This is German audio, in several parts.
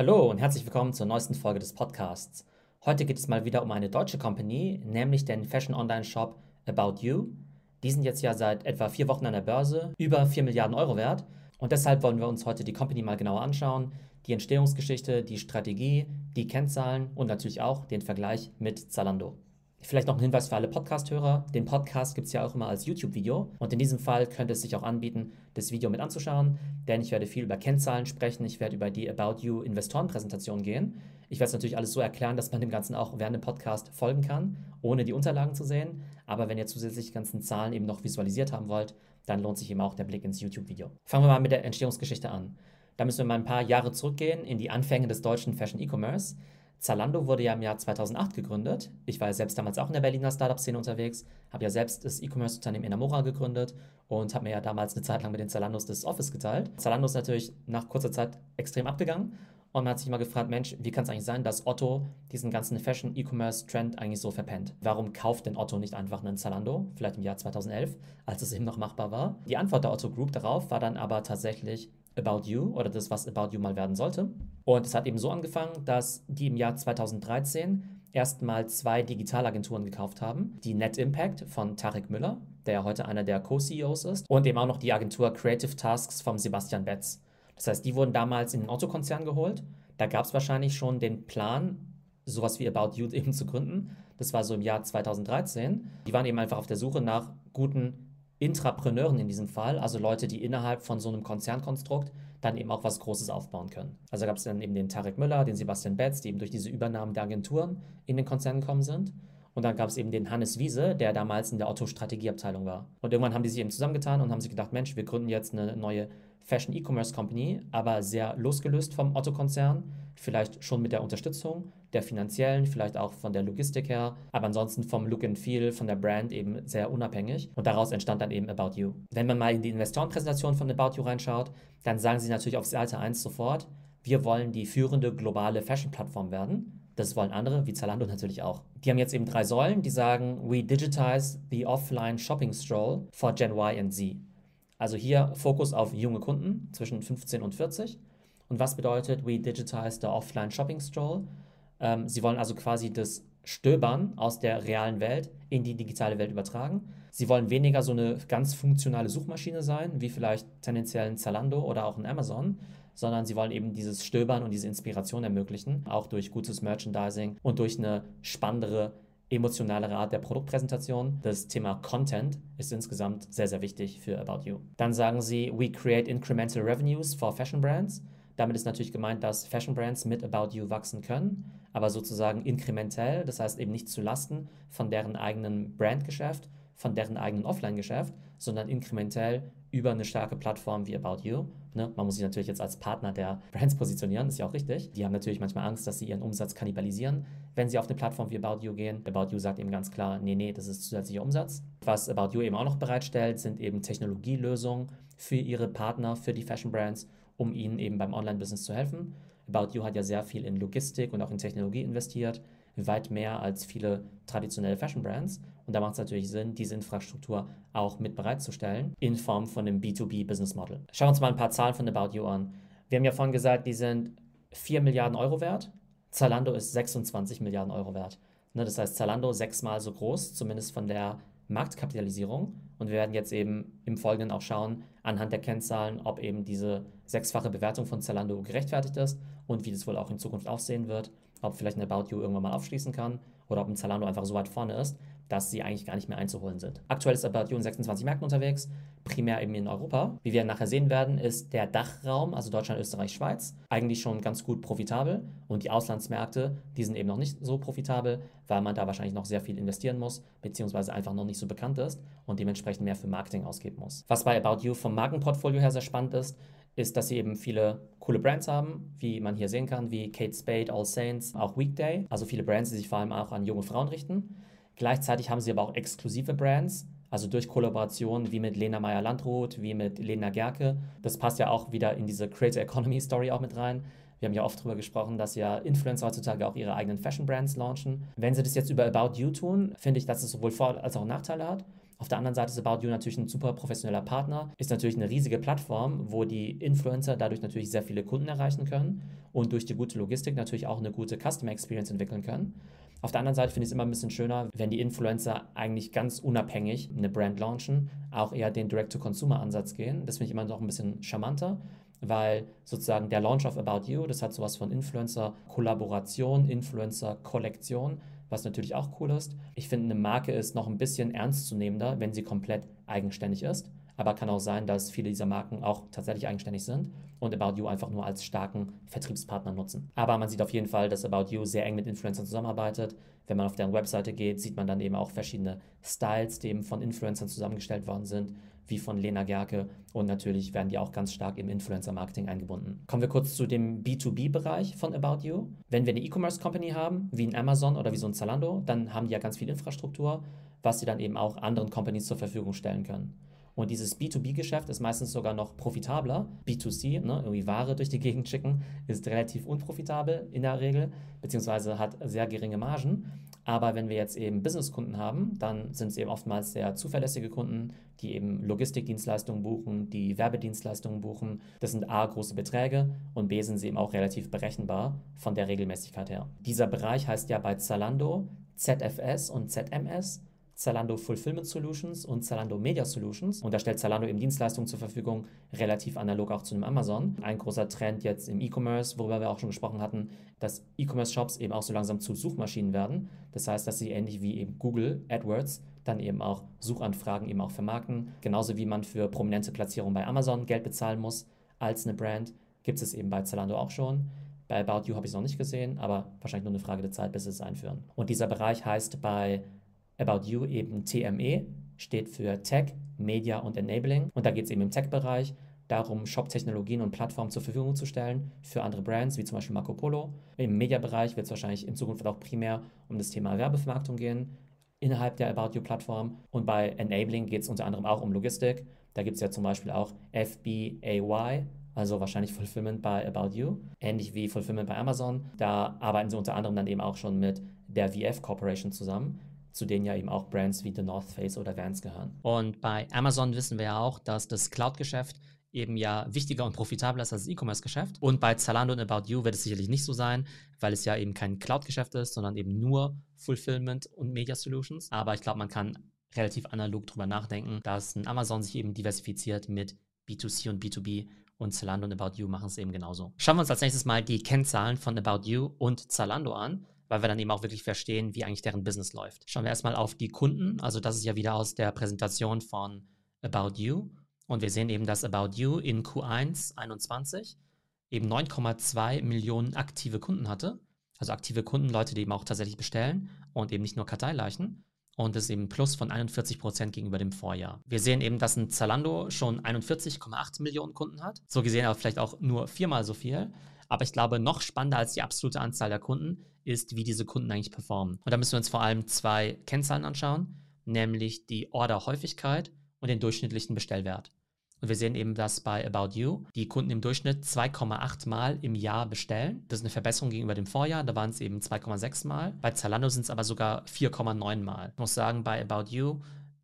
Hallo und herzlich willkommen zur neuesten Folge des Podcasts. Heute geht es mal wieder um eine deutsche Company, nämlich den Fashion Online Shop About You. Die sind jetzt ja seit etwa vier Wochen an der Börse, über 4 Milliarden Euro wert. Und deshalb wollen wir uns heute die Company mal genauer anschauen, die Entstehungsgeschichte, die Strategie, die Kennzahlen und natürlich auch den Vergleich mit Zalando. Vielleicht noch ein Hinweis für alle Podcast-Hörer. Den Podcast gibt es ja auch immer als YouTube-Video. Und in diesem Fall könnte es sich auch anbieten, das Video mit anzuschauen, denn ich werde viel über Kennzahlen sprechen. Ich werde über die About You Investorenpräsentation gehen. Ich werde es natürlich alles so erklären, dass man dem Ganzen auch während dem Podcast folgen kann, ohne die Unterlagen zu sehen. Aber wenn ihr zusätzlich die ganzen Zahlen eben noch visualisiert haben wollt, dann lohnt sich eben auch der Blick ins YouTube-Video. Fangen wir mal mit der Entstehungsgeschichte an. Da müssen wir mal ein paar Jahre zurückgehen in die Anfänge des deutschen Fashion E-Commerce. Zalando wurde ja im Jahr 2008 gegründet. Ich war ja selbst damals auch in der Berliner Startup-Szene unterwegs, habe ja selbst das E-Commerce-Unternehmen Enamora gegründet und habe mir ja damals eine Zeit lang mit den Zalandos das Office geteilt. Zalando ist natürlich nach kurzer Zeit extrem abgegangen und man hat sich immer gefragt, Mensch, wie kann es eigentlich sein, dass Otto diesen ganzen Fashion-E-Commerce-Trend eigentlich so verpennt? Warum kauft denn Otto nicht einfach einen Zalando, vielleicht im Jahr 2011, als es eben noch machbar war? Die Antwort der Otto Group darauf war dann aber tatsächlich About You oder das, was About You mal werden sollte. Und es hat eben so angefangen, dass die im Jahr 2013 erstmal zwei Digitalagenturen gekauft haben. Die Net Impact von Tarek Müller, der ja heute einer der Co-CEOs ist, und eben auch noch die Agentur Creative Tasks vom Sebastian Betz. Das heißt, die wurden damals in den Otto-Konzern geholt. Da gab es wahrscheinlich schon den Plan, sowas wie About You eben zu gründen. Das war so im Jahr 2013. Die waren eben einfach auf der Suche nach guten Intrapreneuren in diesem Fall, also Leute, die innerhalb von so einem Konzernkonstrukt dann eben auch was Großes aufbauen können. Also gab es dann eben den Tarek Müller, den Sebastian Betz, die eben durch diese Übernahmen der Agenturen in den Konzern gekommen sind. Und dann gab es eben den Hannes Wiese, der damals in der Otto-Strategieabteilung war. Und irgendwann haben die sich eben zusammengetan und haben sich gedacht, Mensch, wir gründen jetzt eine neue Fashion E-Commerce Company, aber sehr losgelöst vom Otto-Konzern, vielleicht schon mit der Unterstützung der finanziellen, vielleicht auch von der Logistik her, aber ansonsten vom Look and Feel, von der Brand eben sehr unabhängig. Und daraus entstand dann eben About You. Wenn man mal in die Investorenpräsentation von About You reinschaut, dann sagen sie natürlich auf Seite 1 sofort, wir wollen die führende globale Fashion-Plattform werden. Das wollen andere, wie Zalando natürlich auch. Die haben jetzt eben drei Säulen, die sagen, we digitize the offline shopping stroll for Gen Y and Z. Also hier Fokus auf junge Kunden zwischen 15 und 40. Und was bedeutet we digitize the offline shopping stroll? Ähm, sie wollen also quasi das Stöbern aus der realen Welt in die digitale Welt übertragen. Sie wollen weniger so eine ganz funktionale Suchmaschine sein, wie vielleicht tendenziell ein Zalando oder auch ein Amazon, sondern sie wollen eben dieses Stöbern und diese Inspiration ermöglichen, auch durch gutes Merchandising und durch eine spannendere, emotionalere Art der Produktpräsentation. Das Thema Content ist insgesamt sehr, sehr wichtig für About You. Dann sagen sie, we create incremental revenues for fashion brands. Damit ist natürlich gemeint, dass Fashion Brands mit About You wachsen können, aber sozusagen inkrementell, das heißt eben nicht zu Lasten von deren eigenen Brandgeschäft, von deren eigenen Offline-Geschäft, sondern inkrementell über eine starke Plattform wie About You. Ne? Man muss sich natürlich jetzt als Partner der Brands positionieren, ist ja auch richtig. Die haben natürlich manchmal Angst, dass sie ihren Umsatz kannibalisieren, wenn sie auf eine Plattform wie About You gehen. About You sagt eben ganz klar, nee, nee, das ist zusätzlicher Umsatz. Was About You eben auch noch bereitstellt, sind eben Technologielösungen für ihre Partner, für die Fashion Brands um ihnen eben beim Online-Business zu helfen. About You hat ja sehr viel in Logistik und auch in Technologie investiert, weit mehr als viele traditionelle Fashion-Brands. Und da macht es natürlich Sinn, diese Infrastruktur auch mit bereitzustellen in Form von einem B2B-Business-Model. Schauen wir uns mal ein paar Zahlen von About You an. Wir haben ja vorhin gesagt, die sind 4 Milliarden Euro wert. Zalando ist 26 Milliarden Euro wert. Ne, das heißt, Zalando sechsmal so groß, zumindest von der Marktkapitalisierung. Und wir werden jetzt eben im Folgenden auch schauen, anhand der Kennzahlen, ob eben diese sechsfache Bewertung von Zalando gerechtfertigt ist und wie das wohl auch in Zukunft aussehen wird, ob vielleicht ein About You irgendwann mal aufschließen kann oder ob ein Zalando einfach so weit vorne ist, dass sie eigentlich gar nicht mehr einzuholen sind. Aktuell ist About You in 26 Märkten unterwegs, primär eben in Europa. Wie wir nachher sehen werden, ist der Dachraum, also Deutschland, Österreich, Schweiz, eigentlich schon ganz gut profitabel und die Auslandsmärkte, die sind eben noch nicht so profitabel, weil man da wahrscheinlich noch sehr viel investieren muss, beziehungsweise einfach noch nicht so bekannt ist und dementsprechend mehr für Marketing ausgeben muss. Was bei About You vom Markenportfolio her sehr spannend ist, ist, dass sie eben viele coole Brands haben, wie man hier sehen kann, wie Kate Spade, All Saints, auch Weekday. Also viele Brands, die sich vor allem auch an junge Frauen richten. Gleichzeitig haben sie aber auch exklusive Brands, also durch Kollaborationen wie mit Lena Meyer-Landrut, wie mit Lena Gerke. Das passt ja auch wieder in diese Creator Economy Story auch mit rein. Wir haben ja oft darüber gesprochen, dass ja Influencer heutzutage auch ihre eigenen Fashion Brands launchen. Wenn sie das jetzt über About You tun, finde ich, dass es sowohl Vor- als auch Nachteile hat. Auf der anderen Seite ist About You natürlich ein super professioneller Partner, ist natürlich eine riesige Plattform, wo die Influencer dadurch natürlich sehr viele Kunden erreichen können und durch die gute Logistik natürlich auch eine gute Customer Experience entwickeln können. Auf der anderen Seite finde ich es immer ein bisschen schöner, wenn die Influencer eigentlich ganz unabhängig eine Brand launchen, auch eher den Direct-to-Consumer-Ansatz gehen. Das finde ich immer noch ein bisschen charmanter, weil sozusagen der Launch of About You, das hat sowas von Influencer-Kollaboration, Influencer-Kollektion, was natürlich auch cool ist. Ich finde, eine Marke ist noch ein bisschen ernstzunehmender, wenn sie komplett eigenständig ist. Aber kann auch sein, dass viele dieser Marken auch tatsächlich eigenständig sind und About You einfach nur als starken Vertriebspartner nutzen. Aber man sieht auf jeden Fall, dass About You sehr eng mit Influencern zusammenarbeitet. Wenn man auf deren Webseite geht, sieht man dann eben auch verschiedene Styles, die eben von Influencern zusammengestellt worden sind, wie von Lena Gerke. Und natürlich werden die auch ganz stark im Influencer-Marketing eingebunden. Kommen wir kurz zu dem B2B-Bereich von About You. Wenn wir eine E-Commerce-Company haben, wie ein Amazon oder wie so ein Zalando, dann haben die ja ganz viel Infrastruktur, was sie dann eben auch anderen Companies zur Verfügung stellen können. Und dieses B2B-Geschäft ist meistens sogar noch profitabler. B2C, ne, irgendwie Ware durch die Gegend schicken, ist relativ unprofitabel in der Regel, beziehungsweise hat sehr geringe Margen. Aber wenn wir jetzt eben Businesskunden haben, dann sind es eben oftmals sehr zuverlässige Kunden, die eben Logistikdienstleistungen buchen, die Werbedienstleistungen buchen. Das sind A große Beträge und B sind sie eben auch relativ berechenbar von der Regelmäßigkeit her. Dieser Bereich heißt ja bei Zalando ZFS und ZMS. Zalando Fulfillment Solutions und Zalando Media Solutions. Und da stellt Zalando eben Dienstleistungen zur Verfügung, relativ analog auch zu einem Amazon. Ein großer Trend jetzt im E-Commerce, worüber wir auch schon gesprochen hatten, dass E-Commerce-Shops eben auch so langsam zu Suchmaschinen werden. Das heißt, dass sie ähnlich wie eben Google AdWords dann eben auch Suchanfragen eben auch vermarkten. Genauso wie man für prominente Platzierungen bei Amazon Geld bezahlen muss als eine Brand, gibt es eben bei Zalando auch schon. Bei About You habe ich es noch nicht gesehen, aber wahrscheinlich nur eine Frage der Zeit, bis sie es einführen. Und dieser Bereich heißt bei About You eben TME, steht für Tech, Media und Enabling. Und da geht es eben im Tech-Bereich darum, Shop-Technologien und Plattformen zur Verfügung zu stellen für andere Brands, wie zum Beispiel Marco Polo. Im Media-Bereich wird es wahrscheinlich in Zukunft auch primär um das Thema Werbevermarktung gehen innerhalb der About You-Plattform. Und bei Enabling geht es unter anderem auch um Logistik. Da gibt es ja zum Beispiel auch FBAY, also wahrscheinlich Fulfillment bei About You, ähnlich wie Fulfillment bei Amazon. Da arbeiten sie unter anderem dann eben auch schon mit der VF Corporation zusammen zu denen ja eben auch Brands wie The North Face oder Vans gehören. Und bei Amazon wissen wir ja auch, dass das Cloud-Geschäft eben ja wichtiger und profitabler ist als das E-Commerce-Geschäft. Und bei Zalando und About You wird es sicherlich nicht so sein, weil es ja eben kein Cloud-Geschäft ist, sondern eben nur Fulfillment und Media Solutions. Aber ich glaube, man kann relativ analog darüber nachdenken, dass ein Amazon sich eben diversifiziert mit B2C und B2B und Zalando und About You machen es eben genauso. Schauen wir uns als nächstes mal die Kennzahlen von About You und Zalando an weil wir dann eben auch wirklich verstehen, wie eigentlich deren Business läuft. Schauen wir erstmal auf die Kunden. Also das ist ja wieder aus der Präsentation von About You. Und wir sehen eben, dass About You in Q1 21 eben 9,2 Millionen aktive Kunden hatte. Also aktive Kunden, Leute, die eben auch tatsächlich bestellen und eben nicht nur Karteileichen. Und das ist eben ein Plus von 41 Prozent gegenüber dem Vorjahr. Wir sehen eben, dass ein Zalando schon 41,8 Millionen Kunden hat. So gesehen aber vielleicht auch nur viermal so viel. Aber ich glaube, noch spannender als die absolute Anzahl der Kunden ist, wie diese Kunden eigentlich performen. Und da müssen wir uns vor allem zwei Kennzahlen anschauen, nämlich die Orderhäufigkeit und den durchschnittlichen Bestellwert. Und wir sehen eben, dass bei About You die Kunden im Durchschnitt 2,8 Mal im Jahr bestellen. Das ist eine Verbesserung gegenüber dem Vorjahr. Da waren es eben 2,6 Mal. Bei Zalando sind es aber sogar 4,9 Mal. Ich muss sagen, bei About You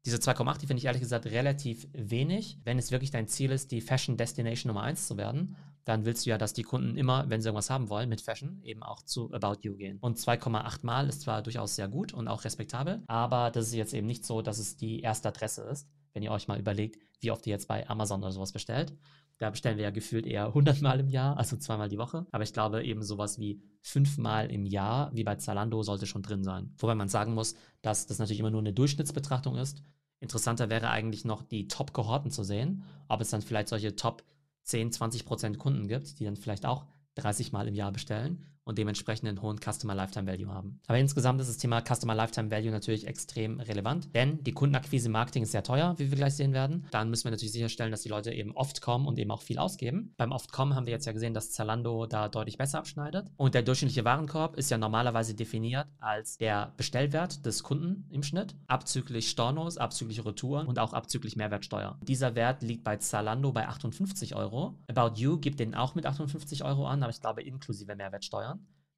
diese 2,8, die finde ich ehrlich gesagt relativ wenig. Wenn es wirklich dein Ziel ist, die Fashion Destination Nummer 1 zu werden, dann willst du ja, dass die Kunden immer, wenn sie irgendwas haben wollen mit Fashion, eben auch zu About You gehen. Und 2,8 Mal ist zwar durchaus sehr gut und auch respektabel, aber das ist jetzt eben nicht so, dass es die erste Adresse ist, wenn ihr euch mal überlegt, wie oft ihr jetzt bei Amazon oder sowas bestellt. Da bestellen wir ja gefühlt eher 100 Mal im Jahr, also zweimal die Woche. Aber ich glaube, eben sowas wie fünfmal im Jahr, wie bei Zalando, sollte schon drin sein. Wobei man sagen muss, dass das natürlich immer nur eine Durchschnittsbetrachtung ist. Interessanter wäre eigentlich noch die Top-Kohorten zu sehen, ob es dann vielleicht solche Top- 10, 20 Prozent Kunden gibt, die dann vielleicht auch 30 Mal im Jahr bestellen und dementsprechend einen hohen Customer Lifetime Value haben. Aber insgesamt ist das Thema Customer Lifetime Value natürlich extrem relevant, denn die Kundenakquise Marketing ist sehr teuer, wie wir gleich sehen werden. Dann müssen wir natürlich sicherstellen, dass die Leute eben oft kommen und eben auch viel ausgeben. Beim oft kommen haben wir jetzt ja gesehen, dass Zalando da deutlich besser abschneidet. Und der durchschnittliche Warenkorb ist ja normalerweise definiert als der Bestellwert des Kunden im Schnitt, abzüglich Stornos, abzüglich Retouren und auch abzüglich Mehrwertsteuer. Dieser Wert liegt bei Zalando bei 58 Euro. About You gibt den auch mit 58 Euro an, aber ich glaube inklusive Mehrwertsteuer.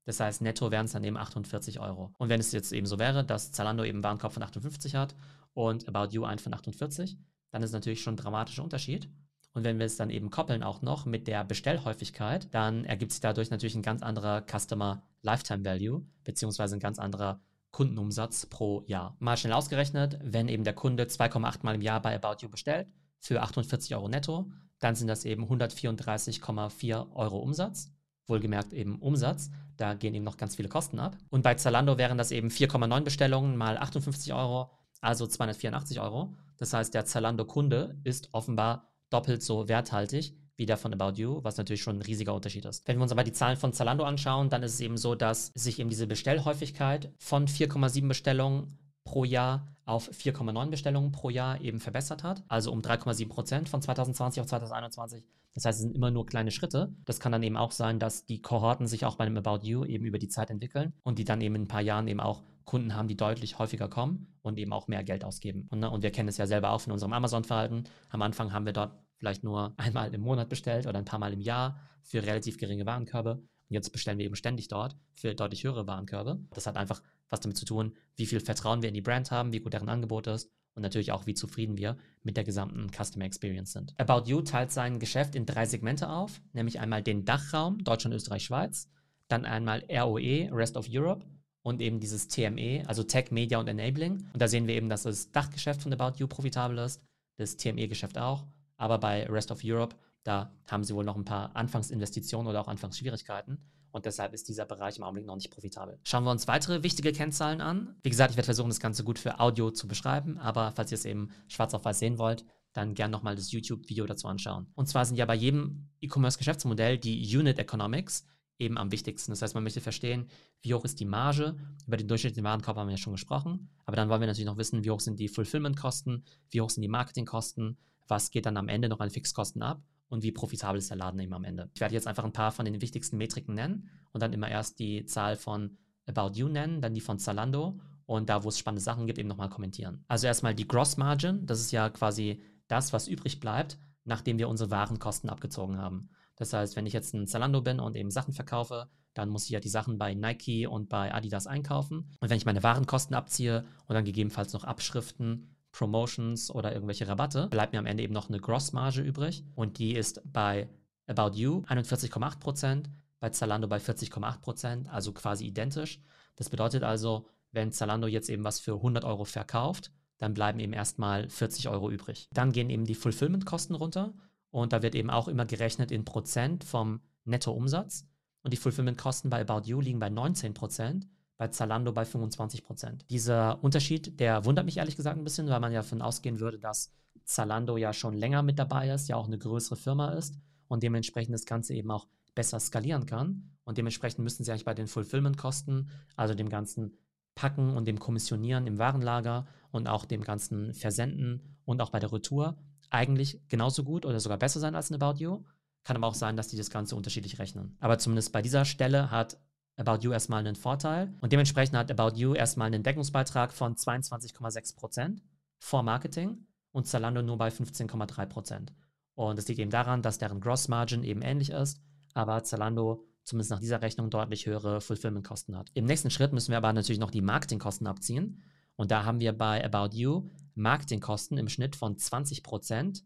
Das heißt, netto wären es dann eben 48 Euro. Und wenn es jetzt eben so wäre, dass Zalando eben Warenkorb von 58 hat und About You einen von 48, dann ist natürlich schon ein dramatischer Unterschied. Und wenn wir es dann eben koppeln auch noch mit der Bestellhäufigkeit, dann ergibt sich dadurch natürlich ein ganz anderer Customer Lifetime Value, beziehungsweise ein ganz anderer Kundenumsatz pro Jahr. Mal schnell ausgerechnet, wenn eben der Kunde 2,8 Mal im Jahr bei About You bestellt, für 48 Euro netto, dann sind das eben 134,4 Euro Umsatz. Wohlgemerkt eben Umsatz, da gehen eben noch ganz viele Kosten ab. Und bei Zalando wären das eben 4,9 Bestellungen mal 58 Euro, also 284 Euro. Das heißt, der Zalando-Kunde ist offenbar doppelt so werthaltig wie der von About You, was natürlich schon ein riesiger Unterschied ist. Wenn wir uns aber die Zahlen von Zalando anschauen, dann ist es eben so, dass sich eben diese Bestellhäufigkeit von 4,7 Bestellungen pro Jahr auf 4,9 Bestellungen pro Jahr eben verbessert hat. Also um 3,7 Prozent von 2020 auf 2021. Das heißt, es sind immer nur kleine Schritte. Das kann dann eben auch sein, dass die Kohorten sich auch bei einem About You eben über die Zeit entwickeln und die dann eben in ein paar Jahren eben auch Kunden haben, die deutlich häufiger kommen und eben auch mehr Geld ausgeben. Und, ne, und wir kennen es ja selber auch von unserem Amazon-Verhalten. Am Anfang haben wir dort vielleicht nur einmal im Monat bestellt oder ein paar Mal im Jahr für relativ geringe Warenkörbe. Und jetzt bestellen wir eben ständig dort für deutlich höhere Warenkörbe. Das hat einfach was damit zu tun, wie viel Vertrauen wir in die Brand haben, wie gut deren Angebot ist und natürlich auch, wie zufrieden wir mit der gesamten Customer Experience sind. About You teilt sein Geschäft in drei Segmente auf, nämlich einmal den Dachraum Deutschland, Österreich, Schweiz, dann einmal ROE, Rest of Europe und eben dieses TME, also Tech, Media und Enabling. Und da sehen wir eben, dass das Dachgeschäft von About You profitabel ist, das TME-Geschäft auch, aber bei Rest of Europe, da haben sie wohl noch ein paar Anfangsinvestitionen oder auch Anfangsschwierigkeiten. Und deshalb ist dieser Bereich im Augenblick noch nicht profitabel. Schauen wir uns weitere wichtige Kennzahlen an. Wie gesagt, ich werde versuchen, das Ganze gut für Audio zu beschreiben, aber falls ihr es eben schwarz auf weiß sehen wollt, dann gerne nochmal das YouTube-Video dazu anschauen. Und zwar sind ja bei jedem E-Commerce-Geschäftsmodell die Unit Economics eben am wichtigsten. Das heißt, man möchte verstehen, wie hoch ist die Marge. Über den durchschnittlichen Warenkorb haben wir ja schon gesprochen. Aber dann wollen wir natürlich noch wissen, wie hoch sind die Fulfillment-Kosten, wie hoch sind die Marketing-Kosten, was geht dann am Ende noch an Fixkosten ab und wie profitabel ist der Laden eben am Ende. Ich werde jetzt einfach ein paar von den wichtigsten Metriken nennen und dann immer erst die Zahl von About You nennen, dann die von Zalando und da, wo es spannende Sachen gibt, eben nochmal kommentieren. Also erstmal die Gross Margin, das ist ja quasi das, was übrig bleibt, nachdem wir unsere Warenkosten abgezogen haben. Das heißt, wenn ich jetzt ein Zalando bin und eben Sachen verkaufe, dann muss ich ja die Sachen bei Nike und bei Adidas einkaufen. Und wenn ich meine Warenkosten abziehe und dann gegebenenfalls noch Abschriften Promotions oder irgendwelche Rabatte, bleibt mir am Ende eben noch eine Grossmarge übrig und die ist bei About You 41,8%, bei Zalando bei 40,8%, also quasi identisch. Das bedeutet also, wenn Zalando jetzt eben was für 100 Euro verkauft, dann bleiben eben erstmal 40 Euro übrig. Dann gehen eben die Fulfillment-Kosten runter und da wird eben auch immer gerechnet in Prozent vom Nettoumsatz. Und die Fulfillment-Kosten bei About You liegen bei 19 Prozent bei Zalando bei 25 Prozent. Dieser Unterschied, der wundert mich ehrlich gesagt ein bisschen, weil man ja davon ausgehen würde, dass Zalando ja schon länger mit dabei ist, ja auch eine größere Firma ist und dementsprechend das Ganze eben auch besser skalieren kann. Und dementsprechend müssten sie eigentlich bei den Fulfillment-Kosten, also dem ganzen Packen und dem Kommissionieren im Warenlager und auch dem ganzen Versenden und auch bei der Retour eigentlich genauso gut oder sogar besser sein als ein About You. Kann aber auch sein, dass die das Ganze unterschiedlich rechnen. Aber zumindest bei dieser Stelle hat About You erstmal einen Vorteil und dementsprechend hat About You erstmal einen Deckungsbeitrag von 22,6% vor Marketing und Zalando nur bei 15,3%. Und das liegt eben daran, dass deren Gross Margin eben ähnlich ist, aber Zalando zumindest nach dieser Rechnung deutlich höhere Fulfillment-Kosten hat. Im nächsten Schritt müssen wir aber natürlich noch die Marketingkosten abziehen. Und da haben wir bei About You Marketingkosten im Schnitt von 20%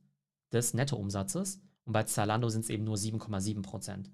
des Nettoumsatzes und bei Zalando sind es eben nur 7,7%.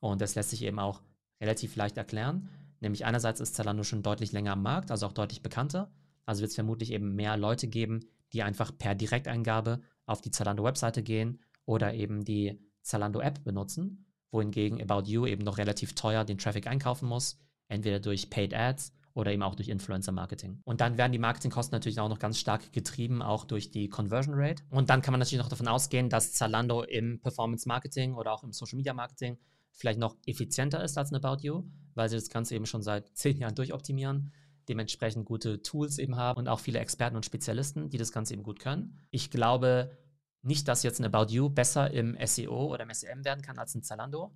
Und das lässt sich eben auch relativ leicht erklären. Nämlich einerseits ist Zalando schon deutlich länger am Markt, also auch deutlich bekannter. Also wird es vermutlich eben mehr Leute geben, die einfach per Direkteingabe auf die Zalando-Webseite gehen oder eben die Zalando-App benutzen, wohingegen About You eben noch relativ teuer den Traffic einkaufen muss, entweder durch Paid Ads oder eben auch durch Influencer-Marketing. Und dann werden die Marketingkosten natürlich auch noch ganz stark getrieben, auch durch die Conversion Rate. Und dann kann man natürlich noch davon ausgehen, dass Zalando im Performance-Marketing oder auch im Social-Media-Marketing vielleicht noch effizienter ist als ein About You, weil sie das Ganze eben schon seit zehn Jahren durchoptimieren, dementsprechend gute Tools eben haben und auch viele Experten und Spezialisten, die das Ganze eben gut können. Ich glaube nicht, dass jetzt ein About You besser im SEO oder im SEM werden kann als ein Zalando.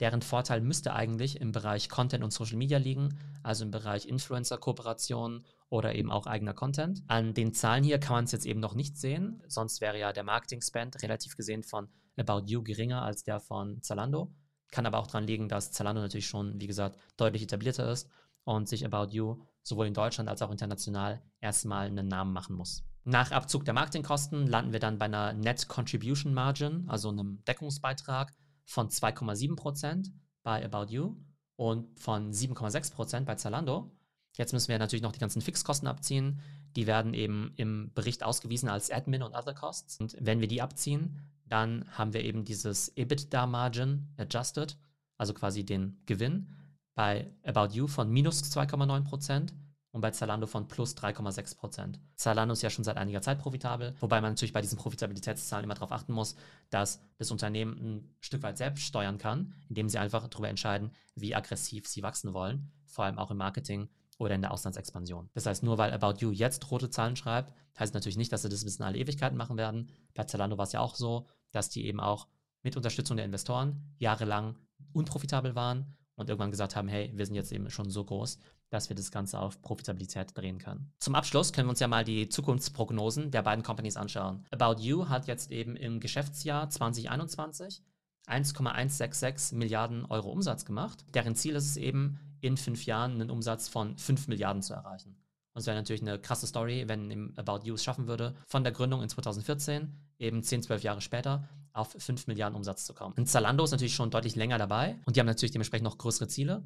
Deren Vorteil müsste eigentlich im Bereich Content und Social Media liegen, also im Bereich Influencer-Kooperationen oder eben auch eigener Content. An den Zahlen hier kann man es jetzt eben noch nicht sehen, sonst wäre ja der Marketing-Spend relativ gesehen von About You geringer als der von Zalando. Kann aber auch daran liegen, dass Zalando natürlich schon, wie gesagt, deutlich etablierter ist und sich About You sowohl in Deutschland als auch international erstmal einen Namen machen muss. Nach Abzug der Marketingkosten landen wir dann bei einer Net Contribution Margin, also einem Deckungsbeitrag von 2,7% bei About You und von 7,6% bei Zalando. Jetzt müssen wir natürlich noch die ganzen Fixkosten abziehen. Die werden eben im Bericht ausgewiesen als Admin und Other Costs. Und wenn wir die abziehen, dann haben wir eben dieses EBITDA Margin adjusted, also quasi den Gewinn bei About You von minus 2,9% und bei Zalando von plus 3,6%. Zalando ist ja schon seit einiger Zeit profitabel, wobei man natürlich bei diesen Profitabilitätszahlen immer darauf achten muss, dass das Unternehmen ein Stück weit selbst steuern kann, indem sie einfach darüber entscheiden, wie aggressiv sie wachsen wollen, vor allem auch im Marketing oder in der Auslandsexpansion. Das heißt, nur weil About You jetzt rote Zahlen schreibt, heißt natürlich nicht, dass sie das bis in alle Ewigkeiten machen werden. Bei Zalando war es ja auch so, dass die eben auch mit Unterstützung der Investoren jahrelang unprofitabel waren und irgendwann gesagt haben, hey, wir sind jetzt eben schon so groß, dass wir das Ganze auf Profitabilität drehen können. Zum Abschluss können wir uns ja mal die Zukunftsprognosen der beiden Companies anschauen. About You hat jetzt eben im Geschäftsjahr 2021 1,166 Milliarden Euro Umsatz gemacht. Deren Ziel ist es eben, in fünf Jahren einen Umsatz von 5 Milliarden zu erreichen. Und es wäre natürlich eine krasse Story, wenn About You es schaffen würde, von der Gründung in 2014, eben 10, 12 Jahre später, auf 5 Milliarden Umsatz zu kommen. Und Zalando ist natürlich schon deutlich länger dabei und die haben natürlich dementsprechend noch größere Ziele.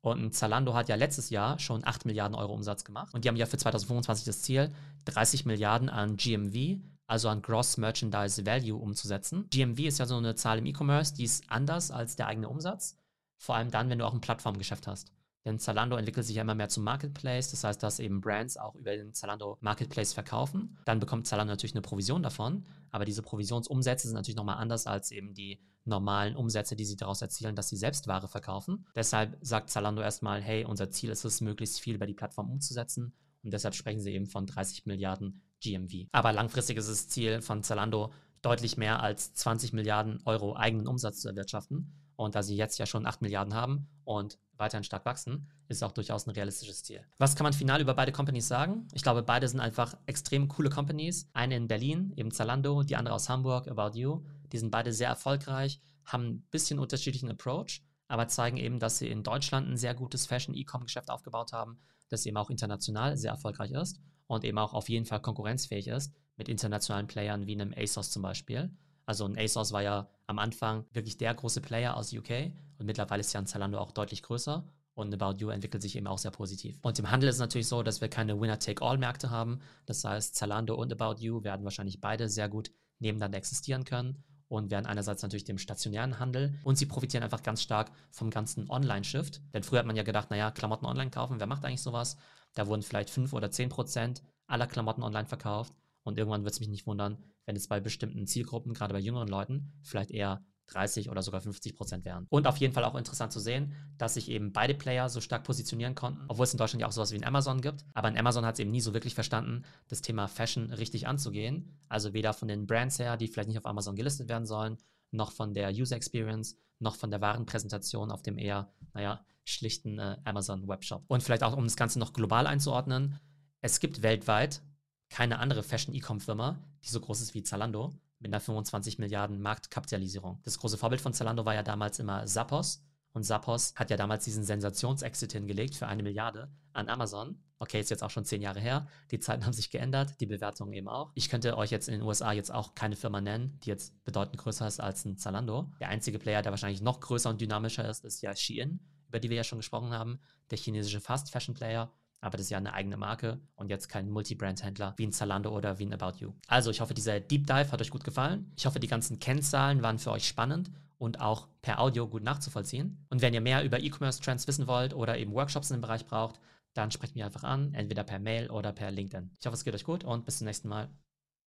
Und Zalando hat ja letztes Jahr schon 8 Milliarden Euro Umsatz gemacht. Und die haben ja für 2025 das Ziel, 30 Milliarden an GMV, also an Gross Merchandise Value umzusetzen. GMV ist ja so eine Zahl im E-Commerce, die ist anders als der eigene Umsatz. Vor allem dann, wenn du auch ein Plattformgeschäft hast. Denn Zalando entwickelt sich ja immer mehr zum Marketplace. Das heißt, dass eben Brands auch über den Zalando Marketplace verkaufen. Dann bekommt Zalando natürlich eine Provision davon. Aber diese Provisionsumsätze sind natürlich nochmal anders als eben die normalen Umsätze, die sie daraus erzielen, dass sie selbst Ware verkaufen. Deshalb sagt Zalando erstmal, hey, unser Ziel ist es, möglichst viel über die Plattform umzusetzen. Und deshalb sprechen sie eben von 30 Milliarden GMV. Aber langfristig ist das Ziel von Zalando, deutlich mehr als 20 Milliarden Euro eigenen Umsatz zu erwirtschaften. Und da sie jetzt ja schon 8 Milliarden haben und weiterhin stark wachsen, ist auch durchaus ein realistisches Ziel. Was kann man final über beide Companies sagen? Ich glaube, beide sind einfach extrem coole Companies. Eine in Berlin, eben Zalando, die andere aus Hamburg, About You. Die sind beide sehr erfolgreich, haben ein bisschen unterschiedlichen Approach, aber zeigen eben, dass sie in Deutschland ein sehr gutes Fashion-E-Com-Geschäft aufgebaut haben, das eben auch international sehr erfolgreich ist und eben auch auf jeden Fall konkurrenzfähig ist mit internationalen Playern wie einem ASOS zum Beispiel. Also ein ASOS war ja am Anfang wirklich der große Player aus UK und mittlerweile ist ja ein Zalando auch deutlich größer und About You entwickelt sich eben auch sehr positiv. Und im Handel ist es natürlich so, dass wir keine Winner-Take-All-Märkte haben. Das heißt, Zalando und About You werden wahrscheinlich beide sehr gut nebeneinander existieren können und werden einerseits natürlich dem stationären Handel und sie profitieren einfach ganz stark vom ganzen Online-Shift. Denn früher hat man ja gedacht, naja, Klamotten online kaufen, wer macht eigentlich sowas? Da wurden vielleicht 5 oder 10 Prozent aller Klamotten online verkauft und irgendwann wird es mich nicht wundern, wenn es bei bestimmten Zielgruppen, gerade bei jüngeren Leuten, vielleicht eher 30 oder sogar 50 Prozent wären. Und auf jeden Fall auch interessant zu sehen, dass sich eben beide Player so stark positionieren konnten, obwohl es in Deutschland ja auch sowas wie ein Amazon gibt. Aber in Amazon hat es eben nie so wirklich verstanden, das Thema Fashion richtig anzugehen. Also weder von den Brands her, die vielleicht nicht auf Amazon gelistet werden sollen, noch von der User Experience, noch von der Warenpräsentation auf dem eher, naja, schlichten äh, Amazon Webshop. Und vielleicht auch, um das Ganze noch global einzuordnen, es gibt weltweit keine andere Fashion-E-Com-Firma, die so groß ist wie Zalando, mit einer 25 Milliarden Marktkapitalisierung. Das große Vorbild von Zalando war ja damals immer Zappos. Und Zappos hat ja damals diesen Sensationsexit hingelegt für eine Milliarde an Amazon. Okay, ist jetzt auch schon zehn Jahre her. Die Zeiten haben sich geändert, die Bewertungen eben auch. Ich könnte euch jetzt in den USA jetzt auch keine Firma nennen, die jetzt bedeutend größer ist als ein Zalando. Der einzige Player, der wahrscheinlich noch größer und dynamischer ist, ist ja Shein, über die wir ja schon gesprochen haben. Der chinesische Fast-Fashion-Player aber das ist ja eine eigene Marke und jetzt kein Multibrand-Händler wie ein Zalando oder wie ein About You. Also ich hoffe, dieser Deep Dive hat euch gut gefallen. Ich hoffe, die ganzen Kennzahlen waren für euch spannend und auch per Audio gut nachzuvollziehen. Und wenn ihr mehr über E-Commerce-Trends wissen wollt oder eben Workshops in dem Bereich braucht, dann sprecht mich einfach an, entweder per Mail oder per LinkedIn. Ich hoffe, es geht euch gut und bis zum nächsten Mal.